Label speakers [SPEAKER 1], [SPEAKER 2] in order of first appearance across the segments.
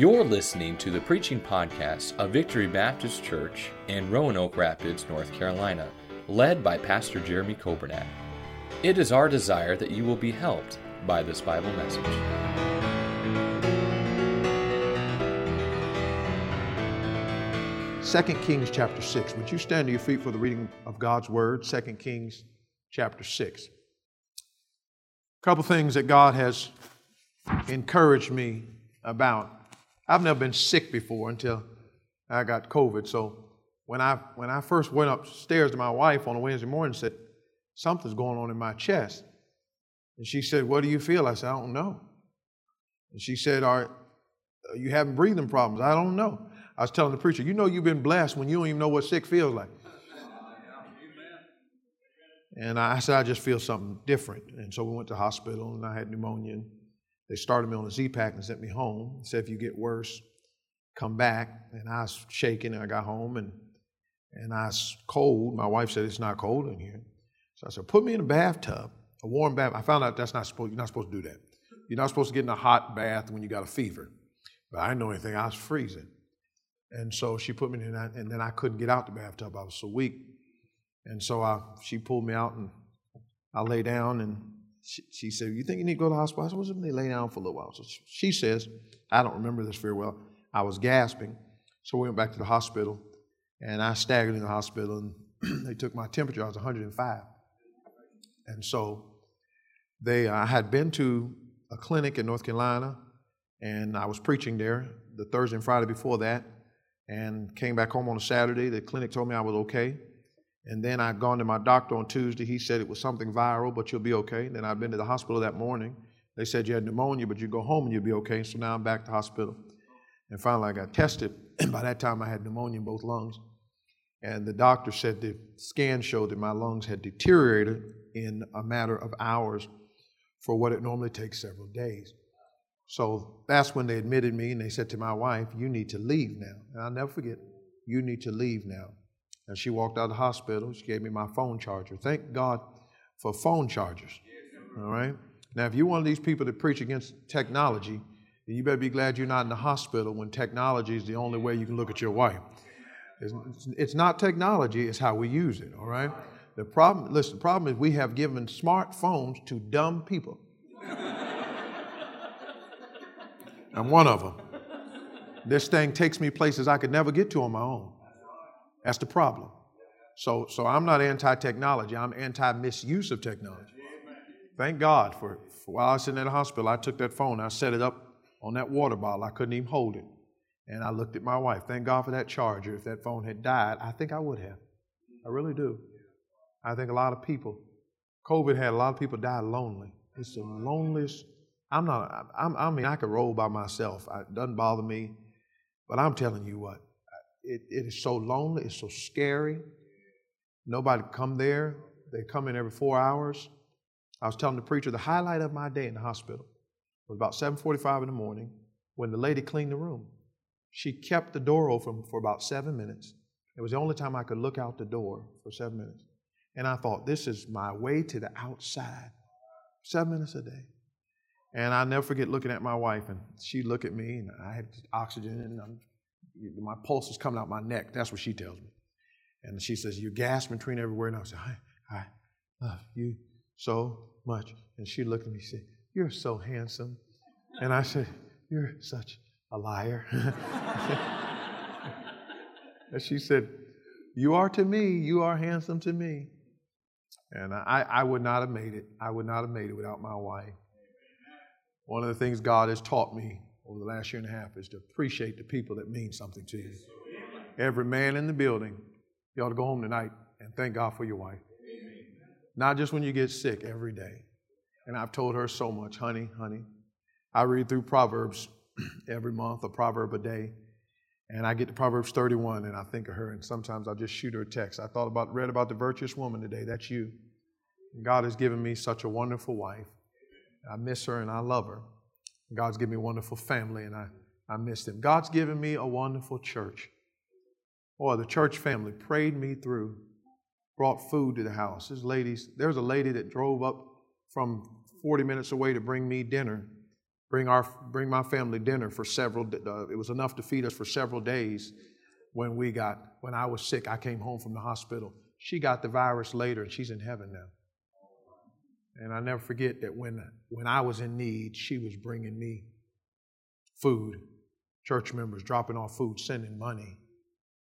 [SPEAKER 1] You're listening to the preaching podcast of Victory Baptist Church in Roanoke Rapids, North Carolina, led by Pastor Jeremy Coburnack. It is our desire that you will be helped by this Bible message.
[SPEAKER 2] 2 Kings chapter 6. Would you stand to your feet for the reading of God's word? 2 Kings chapter 6. A couple things that God has encouraged me about. I've never been sick before until I got COVID. So when I when I first went upstairs to my wife on a Wednesday morning and said, Something's going on in my chest. And she said, What do you feel? I said, I don't know. And she said, Are you having breathing problems? I don't know. I was telling the preacher, you know you've been blessed when you don't even know what sick feels like. And I said, I just feel something different. And so we went to hospital and I had pneumonia. And they started me on a Z pack and sent me home. Said, if you get worse, come back. And I was shaking and I got home and, and I was cold. My wife said, it's not cold in here. So I said, put me in a bathtub, a warm bath. I found out that's not supposed, you're not supposed to do that. You're not supposed to get in a hot bath when you got a fever. But I didn't know anything. I was freezing. And so she put me in that, and then I couldn't get out the bathtub. I was so weak. And so I, she pulled me out, and I lay down, and she, she said, You think you need to go to the hospital? I said, Well, me lay down for a little while. So she says, I don't remember this very well. I was gasping. So we went back to the hospital, and I staggered in the hospital, and they took my temperature. I was 105. And so they, I had been to a clinic in North Carolina, and I was preaching there the Thursday and Friday before that and came back home on a Saturday. The clinic told me I was okay. And then I'd gone to my doctor on Tuesday. He said it was something viral, but you'll be okay. Then I'd been to the hospital that morning. They said you had pneumonia, but you go home and you'll be okay. So now I'm back to hospital. And finally I got tested. And by that time I had pneumonia in both lungs. And the doctor said the scan showed that my lungs had deteriorated in a matter of hours for what it normally takes several days. So that's when they admitted me and they said to my wife, You need to leave now. And I'll never forget, you need to leave now. And she walked out of the hospital. She gave me my phone charger. Thank God for phone chargers. All right? Now, if you're one of these people that preach against technology, then you better be glad you're not in the hospital when technology is the only way you can look at your wife. It's, it's not technology, it's how we use it, all right? The problem, listen, the problem is we have given smartphones to dumb people. I'm one of them. This thing takes me places I could never get to on my own. That's the problem. So, so I'm not anti technology, I'm anti misuse of technology. Thank God for, for while I was sitting in the hospital, I took that phone, I set it up on that water bottle. I couldn't even hold it. And I looked at my wife. Thank God for that charger. If that phone had died, I think I would have. I really do. I think a lot of people, COVID had a lot of people die lonely. It's the loneliest I'm not, I'm, i mean, I could roll by myself. It doesn't bother me. But I'm telling you what, it, it is so lonely. It's so scary. Nobody come there. They come in every four hours. I was telling the preacher the highlight of my day in the hospital was about 7:45 in the morning when the lady cleaned the room. She kept the door open for about seven minutes. It was the only time I could look out the door for seven minutes. And I thought, this is my way to the outside. Seven minutes a day. And I'll never forget looking at my wife, and she looked at me, and I had oxygen, and I'm, my pulse is coming out my neck. That's what she tells me. And she says, You're gasping, between everywhere. And I said, I, I love you so much. And she looked at me and said, You're so handsome. And I said, You're such a liar. and she said, You are to me, you are handsome to me. And I, I would not have made it. I would not have made it without my wife. One of the things God has taught me over the last year and a half is to appreciate the people that mean something to you. Every man in the building, you ought to go home tonight and thank God for your wife. Not just when you get sick, every day. And I've told her so much, honey, honey. I read through Proverbs every month, a proverb a day. And I get to Proverbs 31 and I think of her, and sometimes I'll just shoot her a text. I thought about, read about the virtuous woman today. That's you. God has given me such a wonderful wife. I miss her and I love her. God's given me a wonderful family and I, I miss them. God's given me a wonderful church. Boy, the church family prayed me through, brought food to the house. There's ladies, there's a lady that drove up from 40 minutes away to bring me dinner. bring, our, bring my family dinner for several, uh, it was enough to feed us for several days when we got, when I was sick. I came home from the hospital. She got the virus later and she's in heaven now. And I never forget that when, when I was in need, she was bringing me food, church members dropping off food, sending money,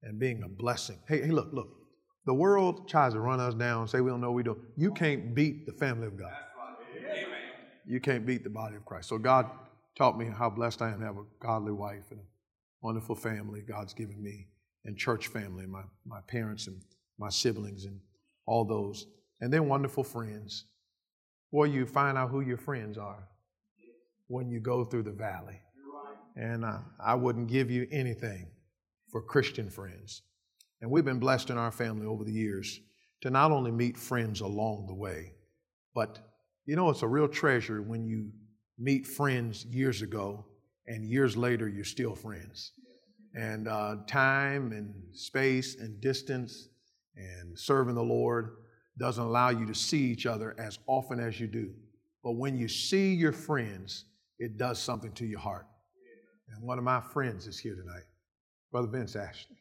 [SPEAKER 2] and being a blessing. Hey, hey, look, look. The world tries to run us down say we don't know what we do. You can't beat the family of God. You can't beat the body of Christ. So God taught me how blessed I am to have a godly wife and a wonderful family God's given me, and church family, my, my parents and my siblings and all those. And then wonderful friends. Boy, you find out who your friends are when you go through the valley. And uh, I wouldn't give you anything for Christian friends. And we've been blessed in our family over the years to not only meet friends along the way, but you know, it's a real treasure when you meet friends years ago and years later you're still friends. And uh, time and space and distance and serving the Lord doesn't allow you to see each other as often as you do. But when you see your friends, it does something to your heart. And one of my friends is here tonight, Brother Vince Ashley.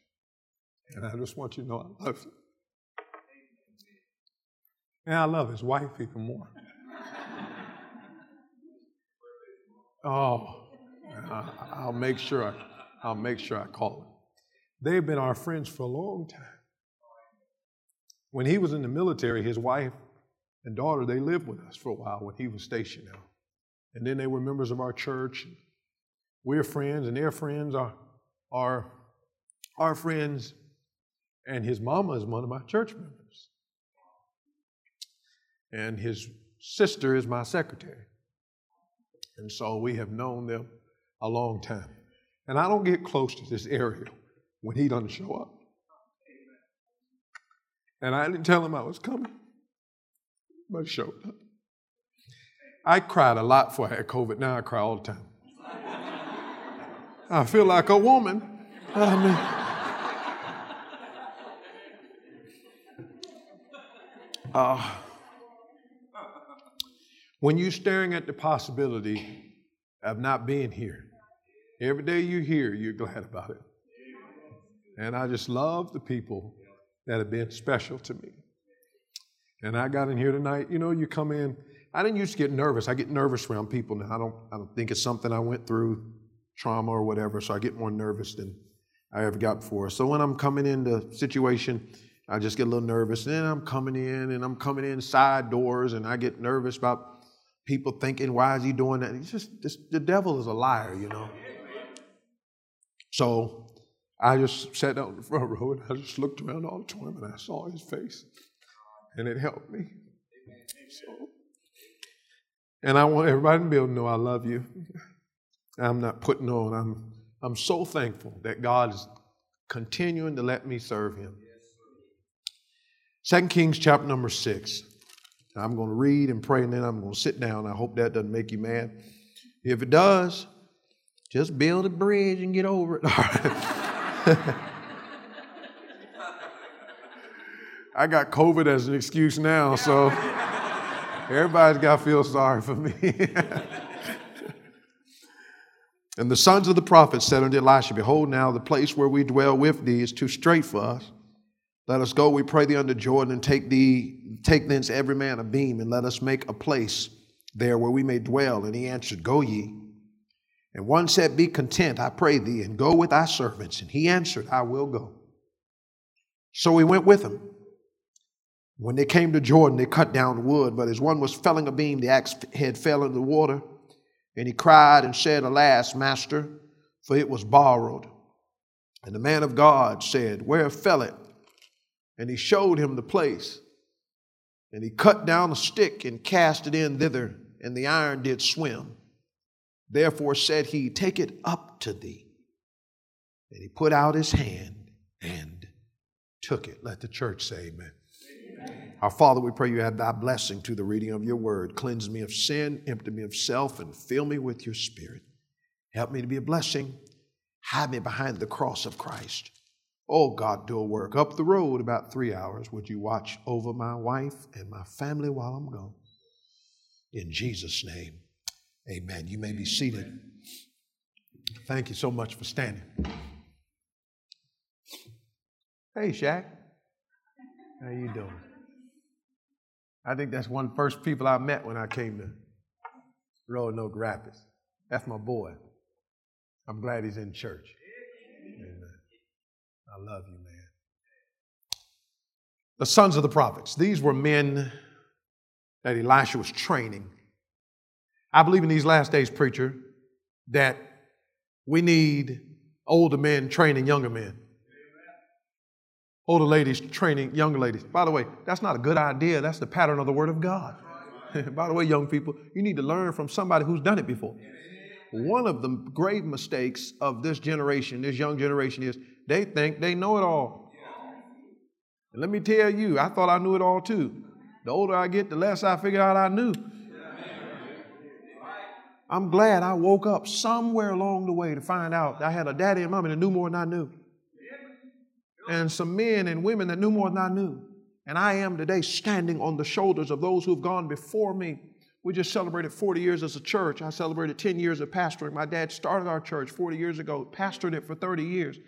[SPEAKER 2] And I just want you to know I love you. And I love his wife even more. Oh, I'll make sure I, I'll make sure I call him. They've been our friends for a long time. When he was in the military, his wife and daughter, they lived with us for a while when he was stationed out. And then they were members of our church. We're friends, and their friends are, are our friends. And his mama is one of my church members. And his sister is my secretary. And so we have known them a long time. And I don't get close to this area when he doesn't show up. And I didn't tell him I was coming, but showed up. I cried a lot before I had COVID. Now I cry all the time. I feel like a woman. I mean, uh, when you're staring at the possibility of not being here, every day you're here, you're glad about it. And I just love the people that have been special to me. And I got in here tonight. You know, you come in. I didn't used to get nervous. I get nervous around people now. I don't. I don't think it's something I went through, trauma or whatever. So I get more nervous than I ever got before. So when I'm coming into situation, I just get a little nervous. And then I'm coming in, and I'm coming in side doors, and I get nervous about people thinking, why is he doing that? Just, the devil is a liar, you know. So I just sat down in the front row and I just looked around all the auditorium and I saw his face. And it helped me. So, and I want everybody to be able to know I love you. I'm not putting on. I'm, I'm so thankful that God is continuing to let me serve him. Second Kings chapter number six. I'm going to read and pray, and then I'm going to sit down. I hope that doesn't make you mad. If it does, just build a bridge and get over it. I got COVID as an excuse now, so everybody's got to feel sorry for me. and the sons of the prophets said unto Elisha, Behold, now the place where we dwell with thee is too strait for us. Let us go, we pray thee, unto Jordan, and take thee, take thence every man a beam, and let us make a place there where we may dwell. And he answered, Go ye. And one said, Be content, I pray thee, and go with thy servants. And he answered, I will go. So we went with him. When they came to Jordan, they cut down wood, but as one was felling a beam, the axe head fell into the water. And he cried and said, Alas, master, for it was borrowed. And the man of God said, Where fell it? And he showed him the place. And he cut down a stick and cast it in thither, and the iron did swim. Therefore said he, Take it up to thee. And he put out his hand and took it. Let the church say amen. amen. Our Father, we pray you add thy blessing to the reading of your word. Cleanse me of sin, empty me of self, and fill me with your spirit. Help me to be a blessing. Hide me behind the cross of Christ. Oh, God, do a work. Up the road, about three hours, would you watch over my wife and my family while I'm gone? In Jesus' name, Amen. You may be seated. Thank you so much for standing. Hey, Shaq. How you doing? I think that's one of the first people I met when I came to Roanoke Rapids. That's my boy. I'm glad he's in church. Amen. I love you, man. The sons of the prophets. These were men that Elisha was training. I believe in these last days, preacher, that we need older men training younger men. Older ladies training younger ladies. By the way, that's not a good idea. That's the pattern of the Word of God. By the way, young people, you need to learn from somebody who's done it before. One of the grave mistakes of this generation, this young generation, is they think they know it all. And let me tell you, I thought I knew it all too. The older I get, the less I figure out I knew. I'm glad I woke up somewhere along the way to find out I had a daddy and mommy that knew more than I knew. And some men and women that knew more than I knew. And I am today standing on the shoulders of those who've gone before me. We just celebrated 40 years as a church. I celebrated 10 years of pastoring. My dad started our church 40 years ago, pastored it for 30 years.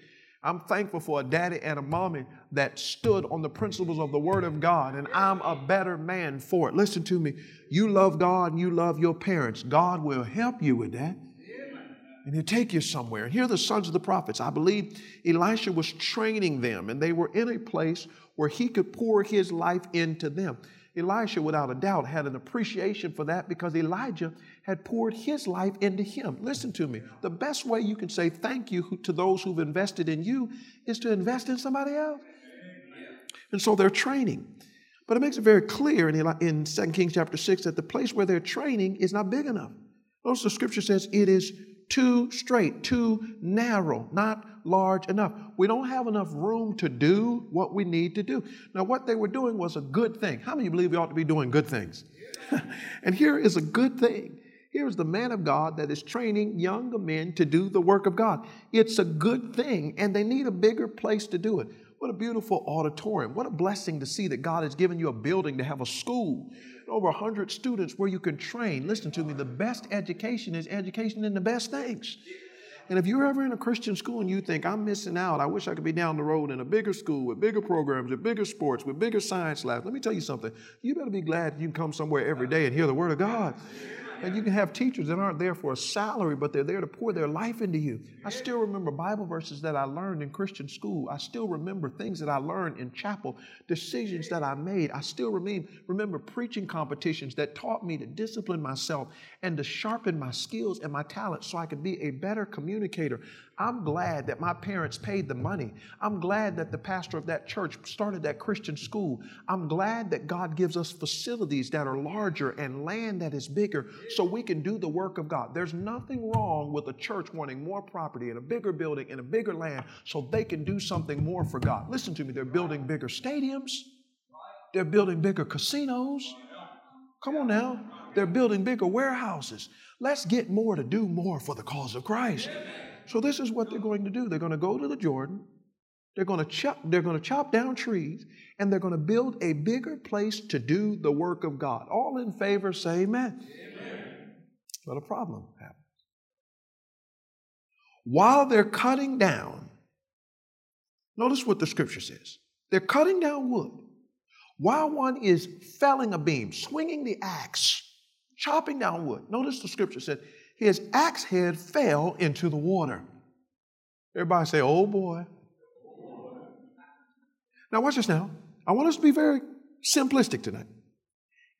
[SPEAKER 2] I'm thankful for a daddy and a mommy that stood on the principles of the Word of God, and I'm a better man for it. Listen to me. You love God and you love your parents. God will help you with that. And he'll take you somewhere. And here are the sons of the prophets. I believe Elisha was training them, and they were in a place where he could pour his life into them. Elisha, without a doubt, had an appreciation for that because Elijah had poured his life into him. Listen to me. The best way you can say thank you to those who've invested in you is to invest in somebody else. And so they're training. But it makes it very clear in, in 2 Kings chapter 6 that the place where they're training is not big enough. Notice the scripture says it is too straight, too narrow, not large enough. We don't have enough room to do what we need to do. Now, what they were doing was a good thing. How many believe we ought to be doing good things? and here is a good thing. Here is the man of God that is training younger men to do the work of God. It's a good thing, and they need a bigger place to do it. What a beautiful auditorium. What a blessing to see that God has given you a building to have a school over 100 students where you can train. Listen to me, the best education is education in the best things. And if you're ever in a Christian school and you think, I'm missing out, I wish I could be down the road in a bigger school with bigger programs, with bigger sports, with bigger science labs, let me tell you something. You better be glad you can come somewhere every day and hear the Word of God. And you can have teachers that aren't there for a salary, but they're there to pour their life into you. I still remember Bible verses that I learned in Christian school. I still remember things that I learned in chapel, decisions that I made. I still remember, remember preaching competitions that taught me to discipline myself and to sharpen my skills and my talents so I could be a better communicator. I'm glad that my parents paid the money. I'm glad that the pastor of that church started that Christian school. I'm glad that God gives us facilities that are larger and land that is bigger so we can do the work of God. There's nothing wrong with a church wanting more property and a bigger building and a bigger land so they can do something more for God. Listen to me, they're building bigger stadiums, they're building bigger casinos. Come on now. They're building bigger warehouses. Let's get more to do more for the cause of Christ. So this is what they're going to do. They're going to go to the Jordan. They're going to chop, they're going to chop down trees and they're going to build a bigger place to do the work of God. All in favor say amen. amen. But a problem happens. While they're cutting down, notice what the scripture says. They're cutting down wood. While one is felling a beam, swinging the axe, chopping down wood. Notice the scripture said his axe head fell into the water. Everybody say, oh boy. Now, watch this now. I want us to be very simplistic tonight.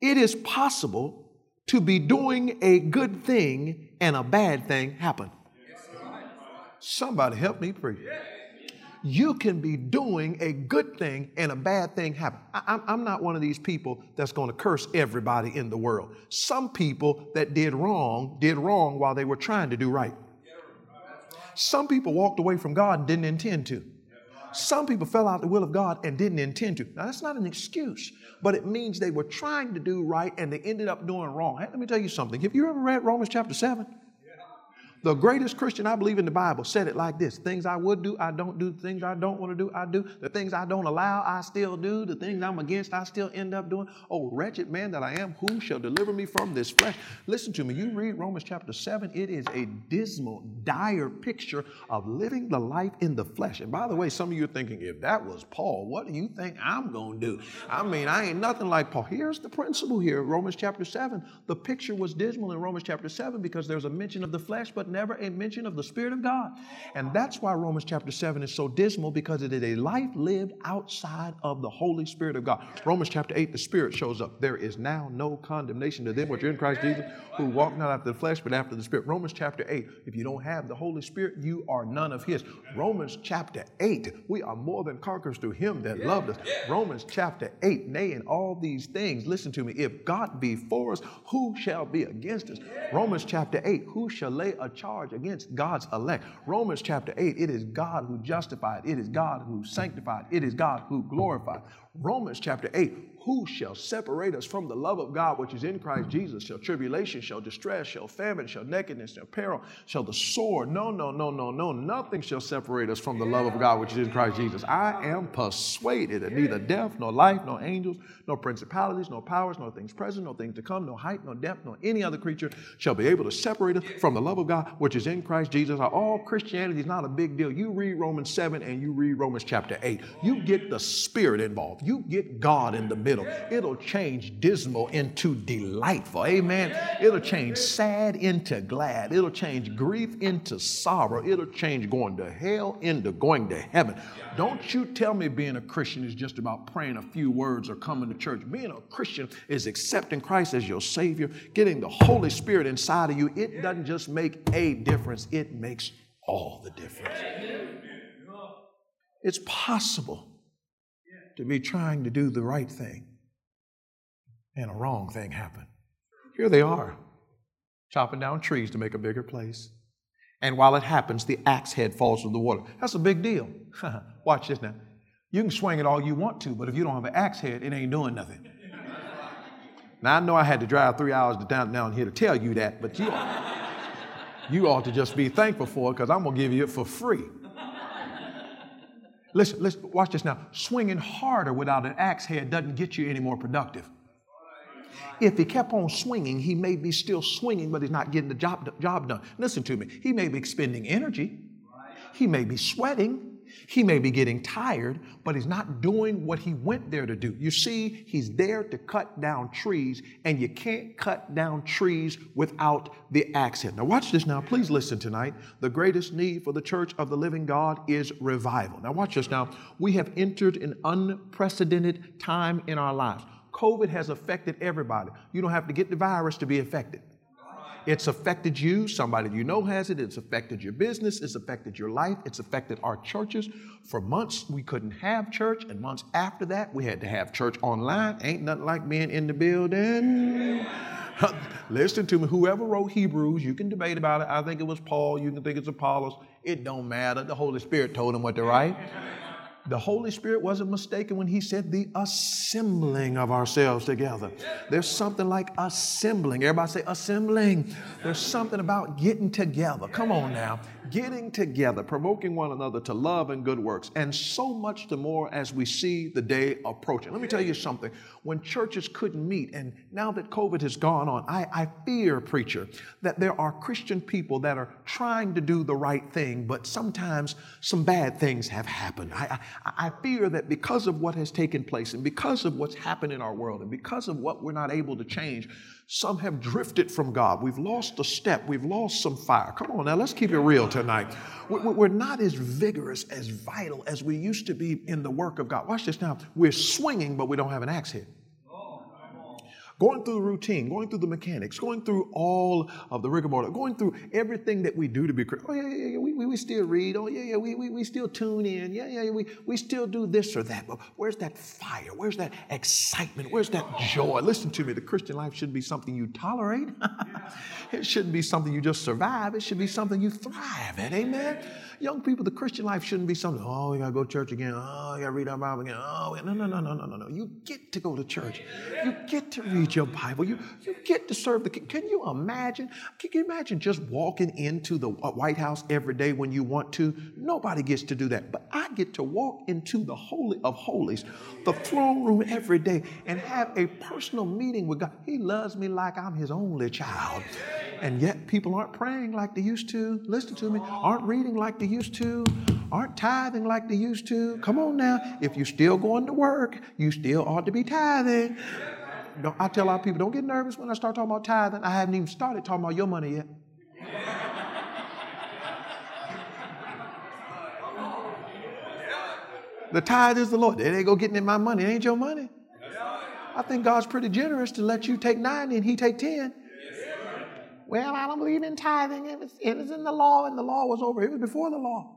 [SPEAKER 2] It is possible to be doing a good thing and a bad thing happen. Somebody help me preach you can be doing a good thing and a bad thing happen. I, am not one of these people that's going to curse everybody in the world. Some people that did wrong did wrong while they were trying to do right. Some people walked away from God and didn't intend to. Some people fell out the will of God and didn't intend to. Now, that's not an excuse, but it means they were trying to do right and they ended up doing wrong. Hey, let me tell you something. Have you ever read Romans chapter 7? The greatest Christian I believe in the Bible said it like this Things I would do, I don't do. Things I don't want to do, I do. The things I don't allow, I still do. The things I'm against, I still end up doing. Oh, wretched man that I am, who shall deliver me from this flesh? Listen to me. You read Romans chapter 7, it is a dismal, dire picture of living the life in the flesh. And by the way, some of you are thinking, if that was Paul, what do you think I'm going to do? I mean, I ain't nothing like Paul. Here's the principle here Romans chapter 7. The picture was dismal in Romans chapter 7 because there's a mention of the flesh, but never a mention of the Spirit of God. And that's why Romans chapter 7 is so dismal because it is a life lived outside of the Holy Spirit of God. Romans chapter 8, the Spirit shows up. There is now no condemnation to them which are in Christ Jesus, who walk not after the flesh, but after the Spirit. Romans chapter 8, if you don't have the Holy Spirit, you are none of His. Romans chapter 8, we are more than conquerors through Him that loved us. Romans chapter 8, nay, in all these things, listen to me, if God be for us, who shall be against us? Romans chapter 8, who shall lay a charge against God's elect? Romans chapter 8, it is God who justified, it is God who sanctified, it is God who glorified. Romans chapter 8, who shall separate us from the love of God which is in Christ Jesus? Shall tribulation, shall distress, shall famine, shall nakedness, shall peril, shall the sword? No, no, no, no, no. Nothing shall separate us from the love of God which is in Christ Jesus. I am persuaded that neither death, nor life, nor angels, nor principalities, nor powers, nor things present, nor things to come, nor height, nor depth, nor any other creature shall be able to separate us from the love of God which is in Christ Jesus. All Christianity is not a big deal. You read Romans 7 and you read Romans chapter 8. You get the Spirit involved. You get God in the middle it'll, change dismal into delightful. Amen. It'll change sad into glad. It'll change grief into sorrow. It'll change going to hell into going to heaven. Don't you tell me being a Christian is just about praying a few words or coming to church. Being a Christian is accepting Christ as your Savior, getting the Holy Spirit inside of you. It doesn't just make a difference, it makes all the difference. It's possible to be trying to do the right thing and a wrong thing happen. Here they are, chopping down trees to make a bigger place. And while it happens, the axe head falls in the water. That's a big deal. Watch this now. You can swing it all you want to, but if you don't have an axe head, it ain't doing nothing. now, I know I had to drive three hours down, down here to tell you that, but you, you ought to just be thankful for it because I'm going to give you it for free. Listen, listen, watch this now. Swinging harder without an axe head doesn't get you any more productive. If he kept on swinging, he may be still swinging, but he's not getting the job, job done. Listen to me. He may be expending energy. He may be sweating. He may be getting tired, but he's not doing what he went there to do. You see, he's there to cut down trees, and you can't cut down trees without the axe head. Now, watch this now. Please listen tonight. The greatest need for the church of the living God is revival. Now, watch this now. We have entered an unprecedented time in our lives. COVID has affected everybody. You don't have to get the virus to be affected. It's affected you, somebody you know has it, it's affected your business, it's affected your life, it's affected our churches. For months, we couldn't have church, and months after that, we had to have church online. Ain't nothing like being in the building. Listen to me, whoever wrote Hebrews, you can debate about it. I think it was Paul, you can think it's Apollos. It don't matter. The Holy Spirit told him what to write. The Holy Spirit wasn't mistaken when He said the assembling of ourselves together. There's something like assembling. Everybody say assembling. There's something about getting together. Come on now. Getting together, provoking one another to love and good works, and so much the more as we see the day approaching. Let me tell you something. When churches couldn't meet, and now that COVID has gone on, I, I fear, preacher, that there are Christian people that are trying to do the right thing, but sometimes some bad things have happened. I, I fear that because of what has taken place and because of what's happened in our world and because of what we're not able to change, some have drifted from God. We've lost a step. We've lost some fire. Come on now, let's keep it real tonight. We're not as vigorous, as vital as we used to be in the work of God. Watch this now. We're swinging, but we don't have an axe head going through the routine, going through the mechanics, going through all of the rigor rigmarole, going through everything that we do to be Christian. Oh, yeah, yeah, yeah, we, we still read. Oh, yeah, yeah, we, we, we still tune in. Yeah, yeah, we, we still do this or that. But where's that fire? Where's that excitement? Where's that joy? Listen to me. The Christian life should be something you tolerate. It shouldn't be something you just survive. It should be something you thrive at. Amen. Young people, the Christian life shouldn't be something, oh, we got to go to church again. Oh, we got to read our Bible again. Oh, no, no, no, no, no, no, no. You get to go to church. You get to read your Bible. You, you get to serve the King. Can you imagine? Can you imagine just walking into the uh, White House every day when you want to? Nobody gets to do that. But I get to walk into the Holy of Holies, the throne room every day, and have a personal meeting with God. He loves me like I'm his only child. And yet people aren't praying like they used to. Listen to me. Aren't reading like they used to. Aren't tithing like they used to. Come on now. If you're still going to work, you still ought to be tithing. I tell our people, don't get nervous when I start talking about tithing. I haven't even started talking about your money yet. The tithe is the Lord. They go getting in my money. It ain't your money. I think God's pretty generous to let you take 90 and he take 10. Well, I don't believe in tithing. It was, it was in the law, and the law was over. It was before the law.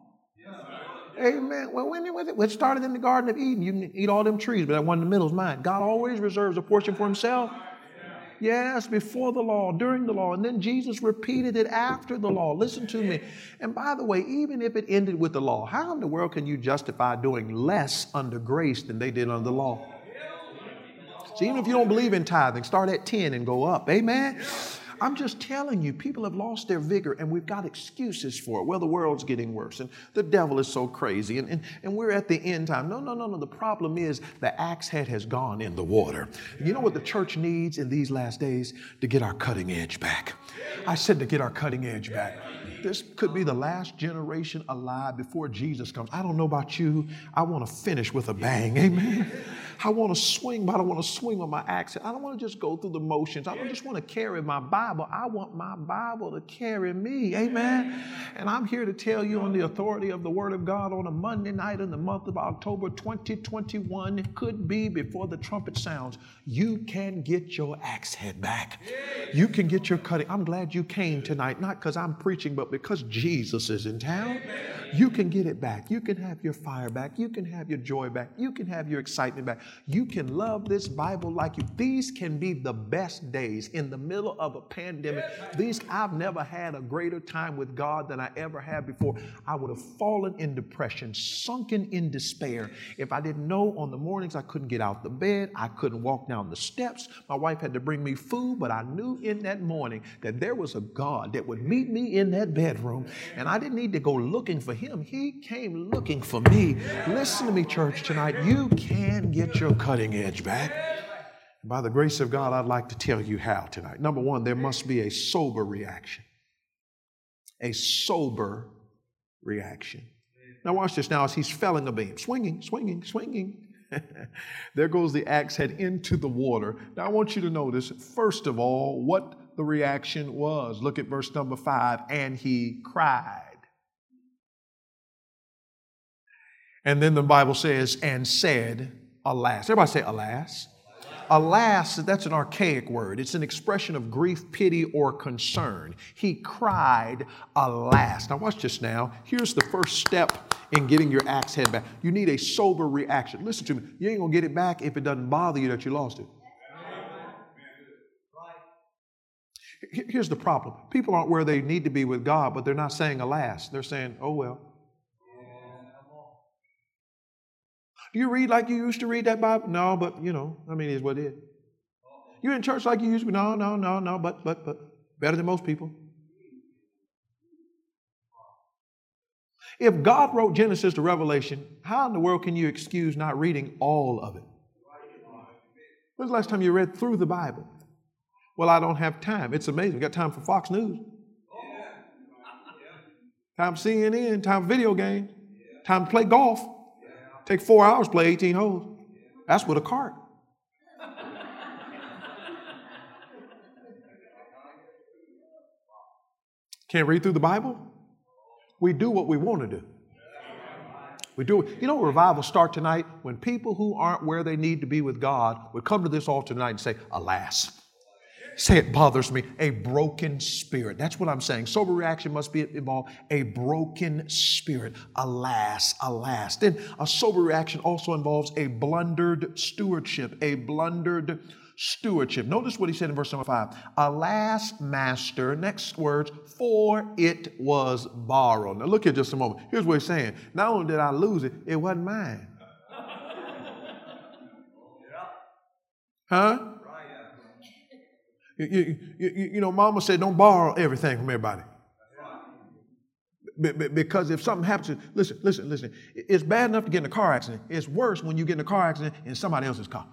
[SPEAKER 2] Amen. Well, when was it? Well, it started in the Garden of Eden. You can eat all them trees, but that one in the middle is mine. God always reserves a portion for himself. Yes, before the law, during the law, and then Jesus repeated it after the law. Listen to me. And by the way, even if it ended with the law, how in the world can you justify doing less under grace than they did under the law? So even if you don't believe in tithing, start at 10 and go up. Amen. I'm just telling you, people have lost their vigor and we've got excuses for it. Well, the world's getting worse and the devil is so crazy and, and, and we're at the end time. No, no, no, no. The problem is the axe head has gone in the water. You know what the church needs in these last days? To get our cutting edge back. I said to get our cutting edge back. This could be the last generation alive before Jesus comes. I don't know about you. I want to finish with a bang. Amen. I want to swing, but I don't want to swing with my accent. I don't want to just go through the motions. I don't just want to carry my Bible. I want my Bible to carry me. Amen. And I'm here to tell you on the authority of the Word of God on a Monday night in the month of October 2021, it could be before the trumpet sounds, you can get your axe head back. You can get your cutting. I'm glad you came tonight, not because I'm preaching, but because Jesus is in town. You can get it back. You can have your fire back. You can have your joy back. You can have your excitement back. You can love this Bible like you. These can be the best days in the middle of a pandemic. These, I've never had a greater time with God than I ever had before. I would have fallen in depression, sunken in despair if I didn't know on the mornings I couldn't get out of the bed. I couldn't walk down the steps. My wife had to bring me food, but I knew in that morning that there was a God that would meet me in that bedroom. And I didn't need to go looking for him. He came looking for me. Listen to me, church, tonight. You can get your cutting edge back. By the grace of God, I'd like to tell you how tonight. Number one, there must be a sober reaction. A sober reaction. Now, watch this now as he's felling a beam, swinging, swinging, swinging. there goes the axe head into the water. Now, I want you to notice, first of all, what the reaction was. Look at verse number five. And he cried. And then the Bible says, and said, Alas. Everybody say, Alas. Alas, that's an archaic word. It's an expression of grief, pity, or concern. He cried, Alas. Now, watch this now. Here's the first step in getting your axe head back. You need a sober reaction. Listen to me. You ain't going to get it back if it doesn't bother you that you lost it. Here's the problem people aren't where they need to be with God, but they're not saying, Alas. They're saying, Oh, well. You read like you used to read that Bible? No, but you know, I mean, it's what it is. You in church like you used to? No, no, no, no, but, but, but better than most people. If God wrote Genesis to Revelation, how in the world can you excuse not reading all of it? When's the last time you read through the Bible? Well, I don't have time. It's amazing. We got time for Fox News, time CNN, time video games, time to play golf. Take four hours, play 18 holes. That's with a cart. Can't read through the Bible? We do what we want to do. We do. You know, revival start tonight when people who aren't where they need to be with God would come to this altar tonight and say, Alas. Say it bothers me. A broken spirit. That's what I'm saying. Sober reaction must be involved. A broken spirit. Alas, alas. Then a sober reaction also involves a blundered stewardship. A blundered stewardship. Notice what he said in verse number five. Alas, master, next words, for it was borrowed. Now look at just a moment. Here's what he's saying. Not only did I lose it, it wasn't mine. Huh? You, you, you, you know, mama said don't borrow everything from everybody. Because if something happens, listen, listen, listen. It's bad enough to get in a car accident. It's worse when you get in a car accident in somebody else's car.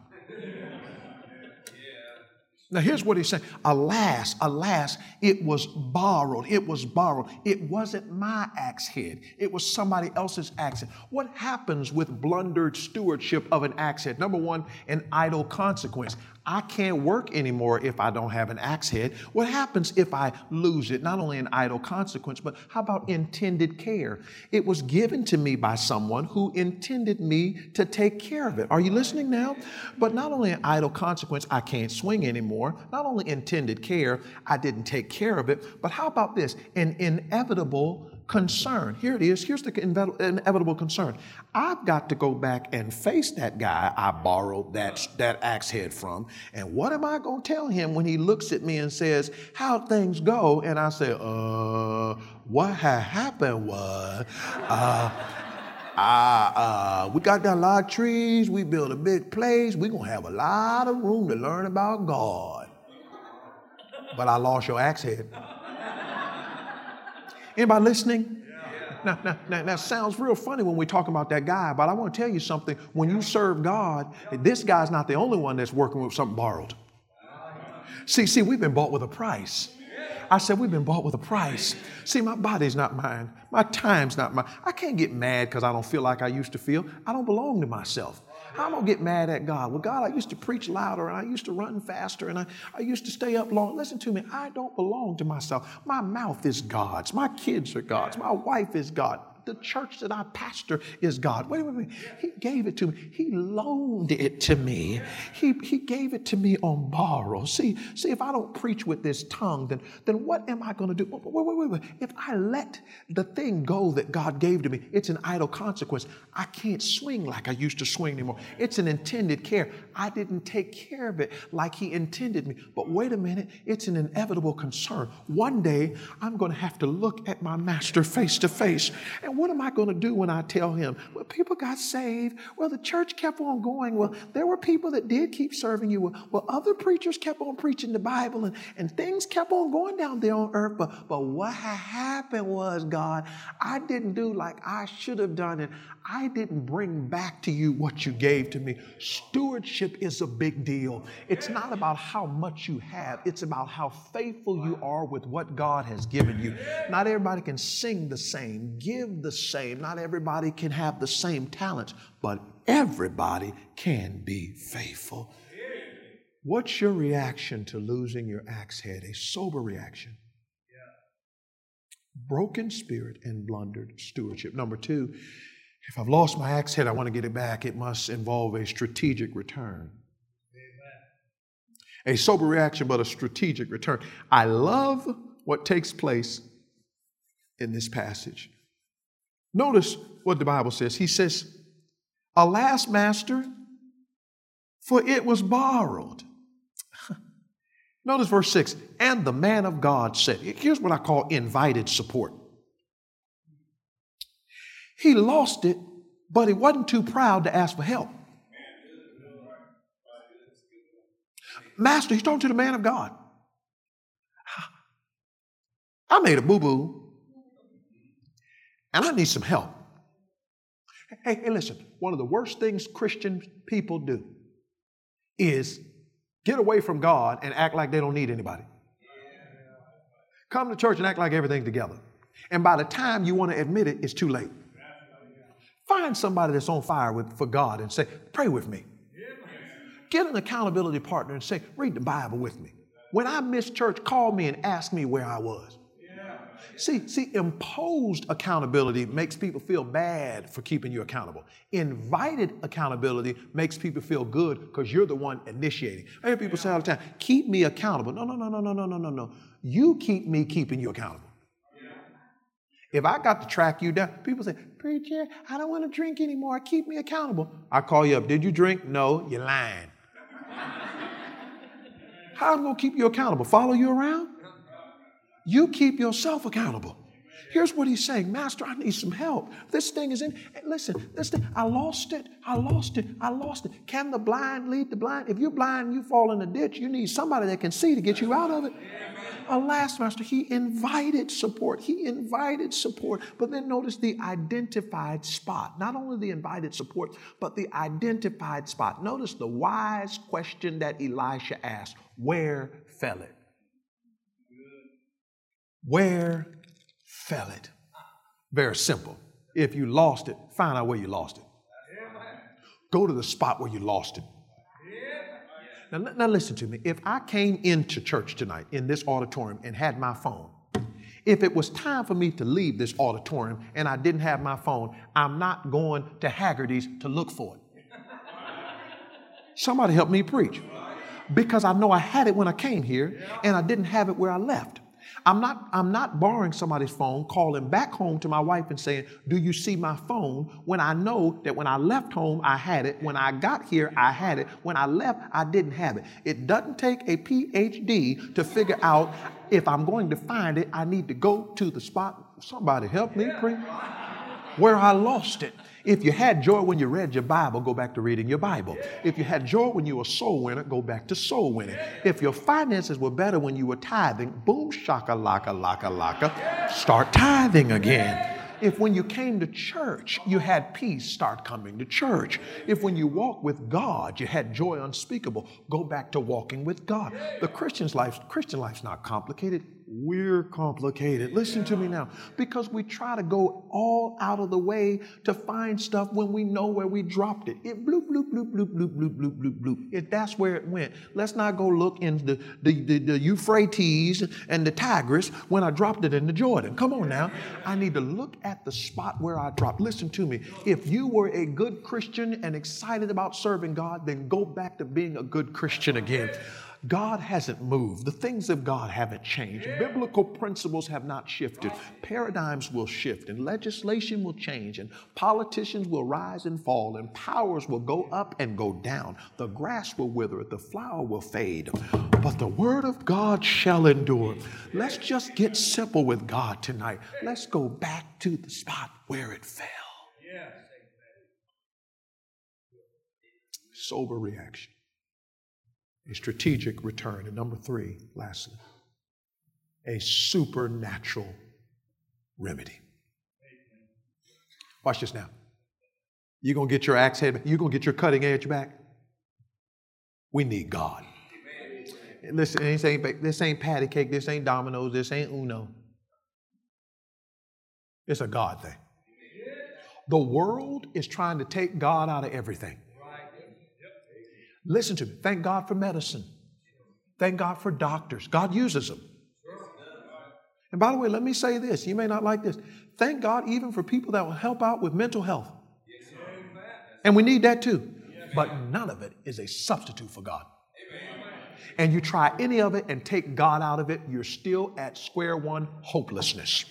[SPEAKER 2] Now, here's what he's saying Alas, alas, it was borrowed. It was borrowed. It wasn't my axe head, it was somebody else's axe head. What happens with blundered stewardship of an axe head? Number one, an idle consequence. I can't work anymore if I don't have an axe head. What happens if I lose it? Not only an idle consequence, but how about intended care? It was given to me by someone who intended me to take care of it. Are you listening now? But not only an idle consequence, I can't swing anymore. Not only intended care, I didn't take care of it. But how about this? An inevitable concern. Here it is. Here's the inevitable concern. I've got to go back and face that guy I borrowed that, that axe head from. And what am I going to tell him when he looks at me and says, How things go? And I say, Uh, what had happened was, uh, uh, uh, we got down a lot of trees. We built a big place. We're going to have a lot of room to learn about God. But I lost your axe head. Anybody listening? Now, now, now, sounds real funny when we talk about that guy, but I want to tell you something. When you serve God, this guy's not the only one that's working with something borrowed. See, see, we've been bought with a price. I said, we've been bought with a price. See, my body's not mine. My time's not mine. I can't get mad because I don't feel like I used to feel. I don't belong to myself. I'm gonna get mad at God. Well, God, I used to preach louder and I used to run faster and I, I used to stay up long. Listen to me, I don't belong to myself. My mouth is God's, my kids are God's, my wife is God the church that I pastor is God. Wait, wait, wait. He gave it to me. He loaned it to me. He, he gave it to me on borrow. See, see, if I don't preach with this tongue, then, then what am I going to do? Wait, wait, wait, wait. If I let the thing go that God gave to me, it's an idle consequence. I can't swing like I used to swing anymore. It's an intended care. I didn't take care of it like He intended me. But wait a minute, it's an inevitable concern. One day, I'm going to have to look at my master face to face and what am I going to do when I tell him? Well, people got saved. Well, the church kept on going. Well, there were people that did keep serving you. Well, well other preachers kept on preaching the Bible and, and things kept on going down there on earth. But, but what happened was, God, I didn't do like I should have done it. I didn't bring back to you what you gave to me. Stewardship is a big deal. It's not about how much you have, it's about how faithful you are with what God has given you. Not everybody can sing the same, give the same. Not everybody can have the same talents, but everybody can be faithful. What's your reaction to losing your axe head? A sober reaction. Broken spirit and blundered stewardship. Number two, if I've lost my axe head, I want to get it back, it must involve a strategic return. A sober reaction, but a strategic return. I love what takes place in this passage. Notice what the Bible says. He says, Alas, master, for it was borrowed. Notice verse 6 and the man of God said, Here's what I call invited support. He lost it, but he wasn't too proud to ask for help. Master, he's talking to the man of God. I made a boo boo, and I need some help. Hey, hey, listen, one of the worst things Christian people do is get away from God and act like they don't need anybody. Come to church and act like everything's together. And by the time you want to admit it, it's too late. Find somebody that's on fire with, for God and say, pray with me. Get an accountability partner and say, read the Bible with me. When I miss church, call me and ask me where I was. See, see, imposed accountability makes people feel bad for keeping you accountable. Invited accountability makes people feel good because you're the one initiating. I hear people say all the time, keep me accountable. No, no, no, no, no, no, no, no, no. You keep me keeping you accountable. If I got to track you down, people say, Preacher, I don't want to drink anymore. Keep me accountable. I call you up. Did you drink? No, you're lying. How am I going to keep you accountable? Follow you around? You keep yourself accountable. Here's what he's saying Master, I need some help. This thing is in. Listen, this thing, I lost it. I lost it. I lost it. Can the blind lead the blind? If you're blind you fall in a ditch, you need somebody that can see to get you out of it. Alas, Master, he invited support. He invited support. But then notice the identified spot. Not only the invited support, but the identified spot. Notice the wise question that Elisha asked Where fell it? Where fell it? Very simple. If you lost it, find out where you lost it. Go to the spot where you lost it. Now, now listen to me. If I came into church tonight in this auditorium and had my phone, if it was time for me to leave this auditorium and I didn't have my phone, I'm not going to Haggerty's to look for it. Somebody help me preach. Because I know I had it when I came here and I didn't have it where I left. I'm not, I'm not borrowing somebody's phone, calling back home to my wife and saying, Do you see my phone? When I know that when I left home, I had it. When I got here, I had it. When I left, I didn't have it. It doesn't take a PhD to figure out if I'm going to find it, I need to go to the spot. Somebody help me, please. Where I lost it. If you had joy when you read your Bible, go back to reading your Bible. If you had joy when you were soul winner, go back to soul winning. If your finances were better when you were tithing, boom, shaka, laka, laka, laka, start tithing again. If when you came to church you had peace, start coming to church. If when you walk with God you had joy unspeakable, go back to walking with God. The Christian's life, Christian life's not complicated. We're complicated. Listen to me now. Because we try to go all out of the way to find stuff when we know where we dropped it. It bloop, bloop, bloop, bloop, bloop, bloop, bloop, bloop, bloop. If that's where it went. Let's not go look in the, the, the, the Euphrates and the Tigris when I dropped it in the Jordan. Come on now. I need to look at the spot where I dropped. Listen to me. If you were a good Christian and excited about serving God, then go back to being a good Christian again. God hasn't moved. The things of God haven't changed. Biblical principles have not shifted. Paradigms will shift, and legislation will change, and politicians will rise and fall, and powers will go up and go down. The grass will wither, the flower will fade, but the word of God shall endure. Let's just get simple with God tonight. Let's go back to the spot where it fell. Sober reaction a strategic return. And number three, lastly, a supernatural remedy. Watch this now. You're going to get your axe head. You're going to get your cutting edge back. We need God. Listen, this ain't, this ain't patty cake. This ain't dominoes. This ain't Uno. It's a God thing. The world is trying to take God out of everything. Listen to me. Thank God for medicine. Thank God for doctors. God uses them. And by the way, let me say this. You may not like this. Thank God even for people that will help out with mental health. And we need that too. But none of it is a substitute for God. And you try any of it and take God out of it, you're still at square one hopelessness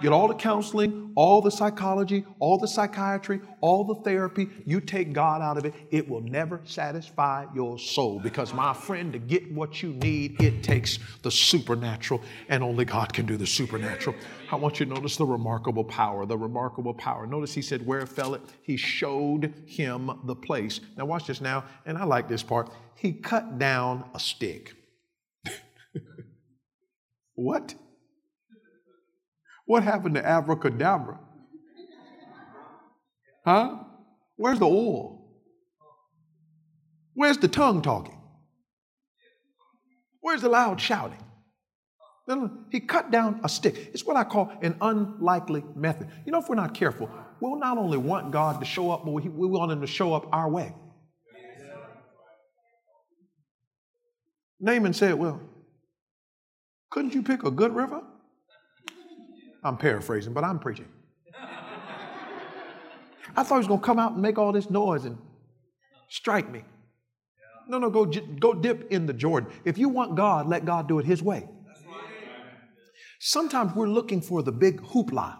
[SPEAKER 2] get all the counseling, all the psychology, all the psychiatry, all the therapy. You take God out of it, it will never satisfy your soul. Because, my friend, to get what you need, it takes the supernatural, and only God can do the supernatural. I want you to notice the remarkable power, the remarkable power. Notice he said, Where fell it? He showed him the place. Now, watch this now, and I like this part. He cut down a stick. what? What happened to abracadabra? Huh? Where's the oil? Where's the tongue talking? Where's the loud shouting? He cut down a stick. It's what I call an unlikely method. You know, if we're not careful, we'll not only want God to show up, but we want Him to show up our way. Naaman said, Well, couldn't you pick a good river? I'm paraphrasing, but I'm preaching. I thought he was going to come out and make all this noise and strike me. No, no, go, go dip in the Jordan. If you want God, let God do it His way. Sometimes we're looking for the big hoopla.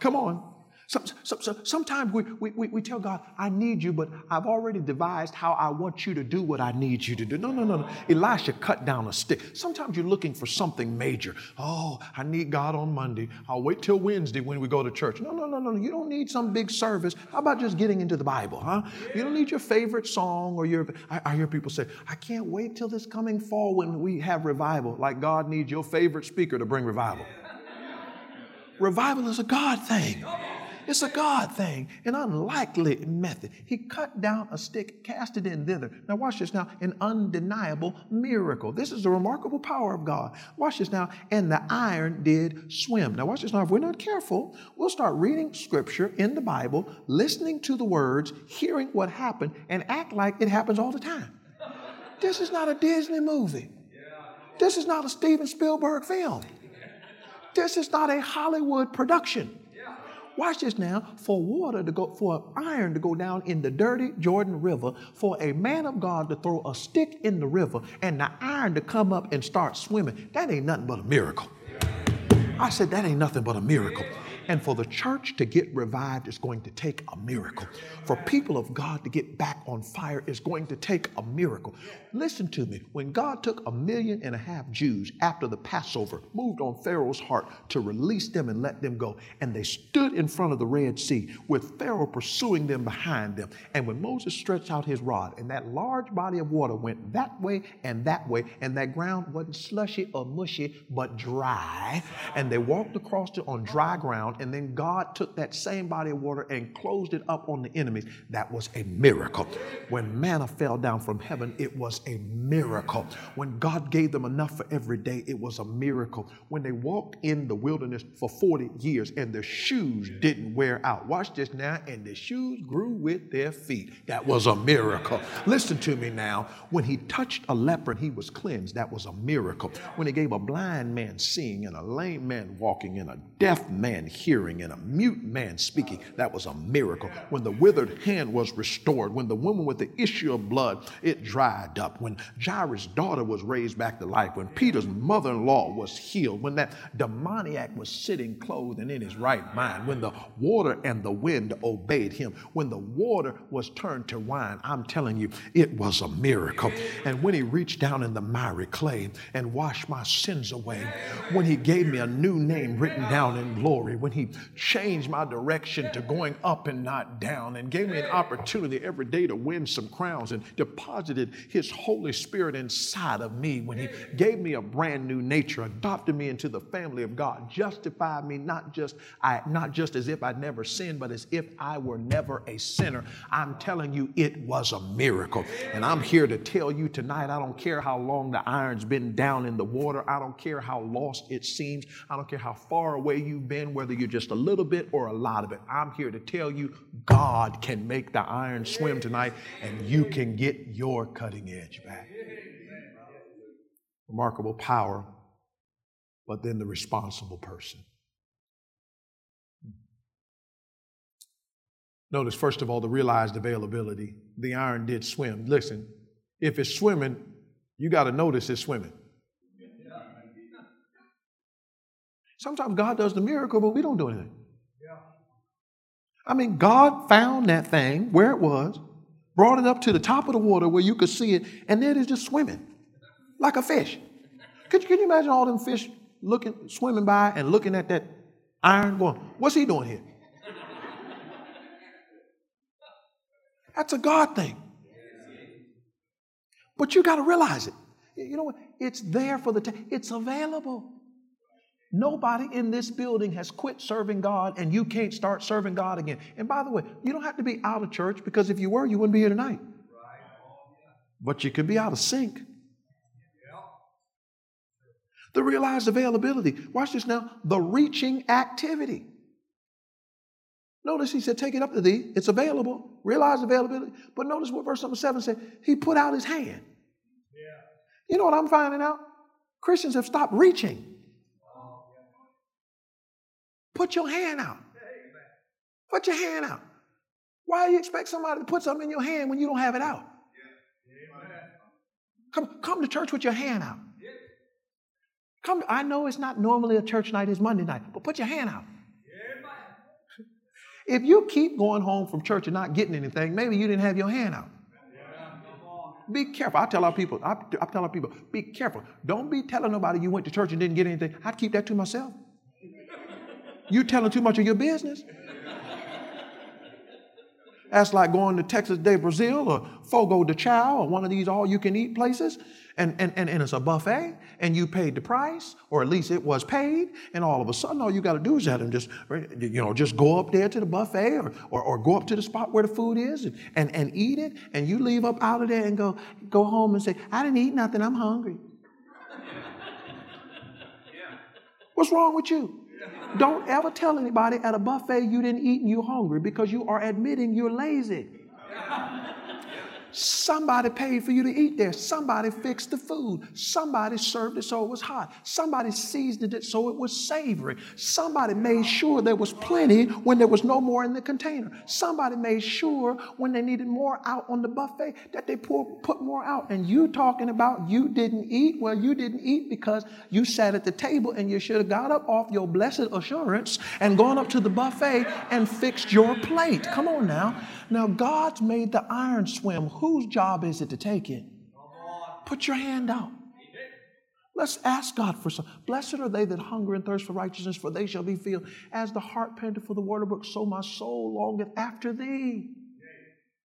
[SPEAKER 2] Come on. So, so, so, sometimes we, we, we tell God, I need you, but I've already devised how I want you to do what I need you to do. No, no, no, no. Elisha cut down a stick. Sometimes you're looking for something major. Oh, I need God on Monday. I'll wait till Wednesday when we go to church. No, no, no, no. You don't need some big service. How about just getting into the Bible, huh? You don't need your favorite song or your. I, I hear people say, I can't wait till this coming fall when we have revival. Like God needs your favorite speaker to bring revival. Revival is a God thing. It's a God thing, an unlikely method. He cut down a stick, cast it in thither. Now, watch this now, an undeniable miracle. This is the remarkable power of God. Watch this now, and the iron did swim. Now, watch this now. If we're not careful, we'll start reading scripture in the Bible, listening to the words, hearing what happened, and act like it happens all the time. This is not a Disney movie. This is not a Steven Spielberg film. This is not a Hollywood production. Watch this now. For water to go, for iron to go down in the dirty Jordan River, for a man of God to throw a stick in the river and the iron to come up and start swimming, that ain't nothing but a miracle. I said, that ain't nothing but a miracle. And for the church to get revived is going to take a miracle. For people of God to get back on fire is going to take a miracle. Listen to me. When God took a million and a half Jews after the Passover, moved on Pharaoh's heart to release them and let them go, and they stood in front of the Red Sea with Pharaoh pursuing them behind them. And when Moses stretched out his rod, and that large body of water went that way and that way, and that ground wasn't slushy or mushy, but dry, and they walked across it on dry ground and then God took that same body of water and closed it up on the enemies. That was a miracle. When manna fell down from heaven, it was a miracle. When God gave them enough for every day, it was a miracle. When they walked in the wilderness for 40 years and their shoes didn't wear out, watch this now, and the shoes grew with their feet. That was a miracle. Listen to me now. When he touched a leper and he was cleansed, that was a miracle. When he gave a blind man seeing and a lame man walking and a deaf man hearing, hearing and a mute man speaking. That was a miracle. When the withered hand was restored, when the woman with the issue of blood, it dried up, when Jairus' daughter was raised back to life, when Peter's mother-in-law was healed, when that demoniac was sitting clothed and in his right mind, when the water and the wind obeyed him, when the water was turned to wine, I'm telling you, it was a miracle. And when he reached down in the miry clay and washed my sins away, when he gave me a new name written down in glory, when he he changed my direction to going up and not down and gave me an opportunity every day to win some crowns and deposited His Holy Spirit inside of me when He gave me a brand new nature, adopted me into the family of God, justified me not just, I, not just as if I'd never sinned, but as if I were never a sinner. I'm telling you, it was a miracle. And I'm here to tell you tonight, I don't care how long the iron's been down in the water. I don't care how lost it seems. I don't care how far away you've been, whether you're just a little bit or a lot of it. I'm here to tell you God can make the iron swim tonight and you can get your cutting edge back. Remarkable power, but then the responsible person. Notice, first of all, the realized availability. The iron did swim. Listen, if it's swimming, you got to notice it's swimming. Sometimes God does the miracle, but we don't do anything. I mean, God found that thing where it was, brought it up to the top of the water where you could see it, and there it is just swimming like a fish. Could you, can you imagine all them fish looking, swimming by and looking at that iron going, what's he doing here? That's a God thing. But you got to realize it. You know what? It's there for the. It's available. Nobody in this building has quit serving God, and you can't start serving God again. And by the way, you don't have to be out of church because if you were, you wouldn't be here tonight. But you could be out of sync. The realized availability. Watch this now. The reaching activity. Notice he said, Take it up to thee. It's available. Realize availability. But notice what verse number seven said. He put out his hand. You know what I'm finding out? Christians have stopped reaching. Put your hand out. Put your hand out. Why do you expect somebody to put something in your hand when you don't have it out? Come, come to church with your hand out. Come, I know it's not normally a church night, it's Monday night, but put your hand out. If you keep going home from church and not getting anything, maybe you didn't have your hand out. Be careful. I tell our people, I, I tell our people, be careful. Don't be telling nobody you went to church and didn't get anything. I'd keep that to myself. You telling too much of your business. That's like going to Texas de Brazil or Fogo de Chao or one of these all you can eat places and, and, and, and it's a buffet and you paid the price or at least it was paid and all of a sudden all you got to do is just you know just go up there to the buffet or, or, or go up to the spot where the food is and, and, and eat it and you leave up out of there and go go home and say I didn't eat nothing I'm hungry. What's wrong with you? Don't ever tell anybody at a buffet you didn't eat and you're hungry because you are admitting you're lazy. Somebody paid for you to eat there. Somebody fixed the food. Somebody served it so it was hot. Somebody seasoned it so it was savory. Somebody made sure there was plenty when there was no more in the container. Somebody made sure when they needed more out on the buffet that they pour, put more out. And you talking about you didn't eat? Well, you didn't eat because you sat at the table and you should have got up off your blessed assurance and gone up to the buffet and fixed your plate. Come on now. Now, God's made the iron swim. Whose job is it to take it? Put your hand out. Let's ask God for some. Blessed are they that hunger and thirst for righteousness, for they shall be filled. As the heart panteth for the water brook, so my soul longeth after thee.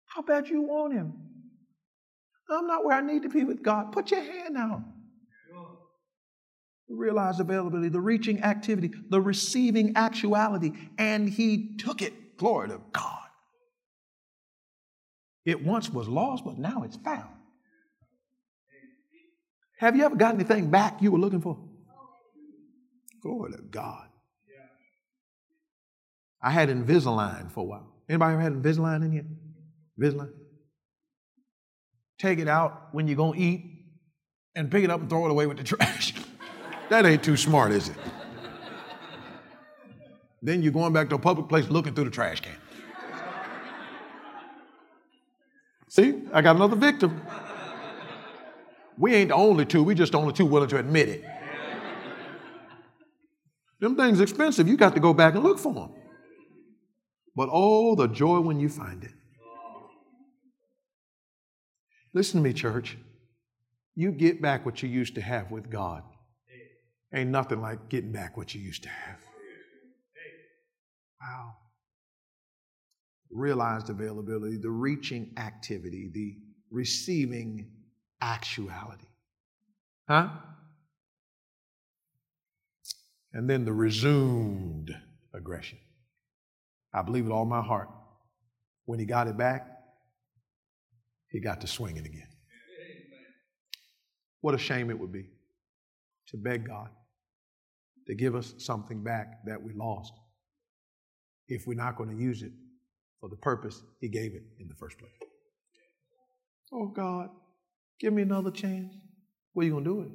[SPEAKER 2] How bad you want him? I'm not where I need to be with God. Put your hand out. Realize availability, the reaching activity, the receiving actuality, and he took it. Glory to God. It once was lost, but now it's found. Have you ever got anything back you were looking for? Glory to God. I had Invisalign for a while. Anybody ever had Invisalign in here? Invisalign? Take it out when you're going to eat and pick it up and throw it away with the trash. that ain't too smart, is it? then you're going back to a public place looking through the trash can. See, I got another victim. We ain't the only two, we just the only two willing to admit it. Them things expensive, you got to go back and look for them. But oh, the joy when you find it. Listen to me, church. You get back what you used to have with God. Ain't nothing like getting back what you used to have. Wow realized availability, the reaching activity, the receiving actuality. Huh? And then the resumed aggression. I believe with all my heart. When he got it back, he got to swinging again. What a shame it would be to beg God to give us something back that we lost if we're not going to use it for the purpose He gave it in the first place. Oh God, give me another chance. What are you going to do with it?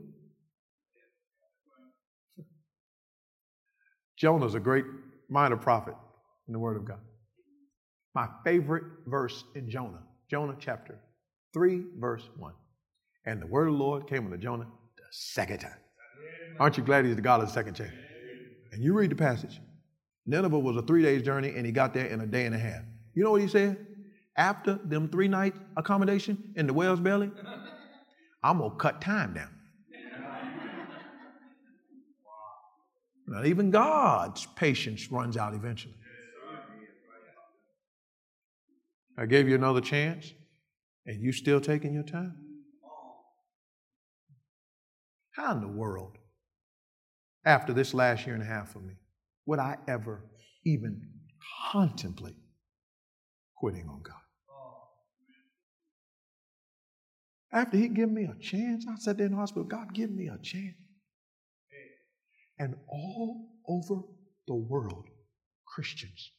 [SPEAKER 2] Jonah's a great minor prophet in the Word of God. My favorite verse in Jonah, Jonah chapter 3, verse 1. And the word of the Lord came unto Jonah the second time. Aren't you glad he's the God of the second chance? And you read the passage. Nineveh was a three days journey, and he got there in a day and a half. You know what he said? After them three night accommodation in the whale's belly, I'm gonna cut time down. Not even God's patience runs out eventually. I gave you another chance, and you still taking your time? How in the world, after this last year and a half for me, would I ever even contemplate quitting on God. Oh. After he gave me a chance, I sat there in the hospital, God, give me a chance. And all over the world, Christians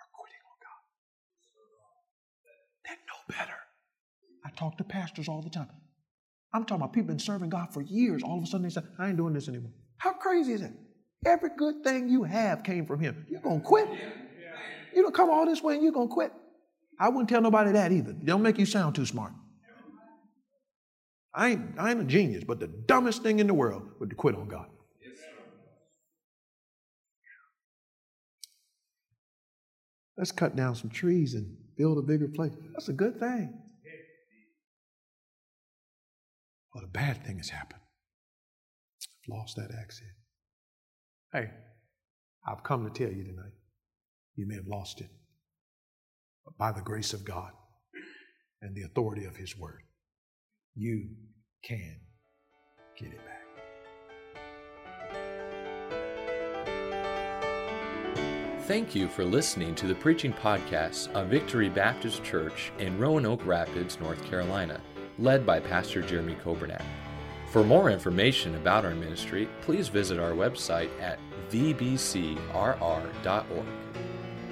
[SPEAKER 2] are quitting on God. They know better. I talk to pastors all the time. I'm talking about people been serving God for years. All of a sudden they say, I ain't doing this anymore. How crazy is it? Every good thing you have came from Him. You're going to quit? You don't come all this way and you're going to quit. I wouldn't tell nobody that either. Don't make you sound too smart. I ain't, I ain't a genius, but the dumbest thing in the world would to quit on God. Let's cut down some trees and build a bigger place. That's a good thing. But a bad thing has happened. I've lost that accent. Hey, I've come to tell you tonight, you may have lost it. But by the grace of God and the authority of His Word, you can get it back.
[SPEAKER 1] Thank you for listening to the preaching podcast of Victory Baptist Church in Roanoke Rapids, North Carolina, led by Pastor Jeremy Coburnett. For more information about our ministry, please visit our website at vbcrr.org.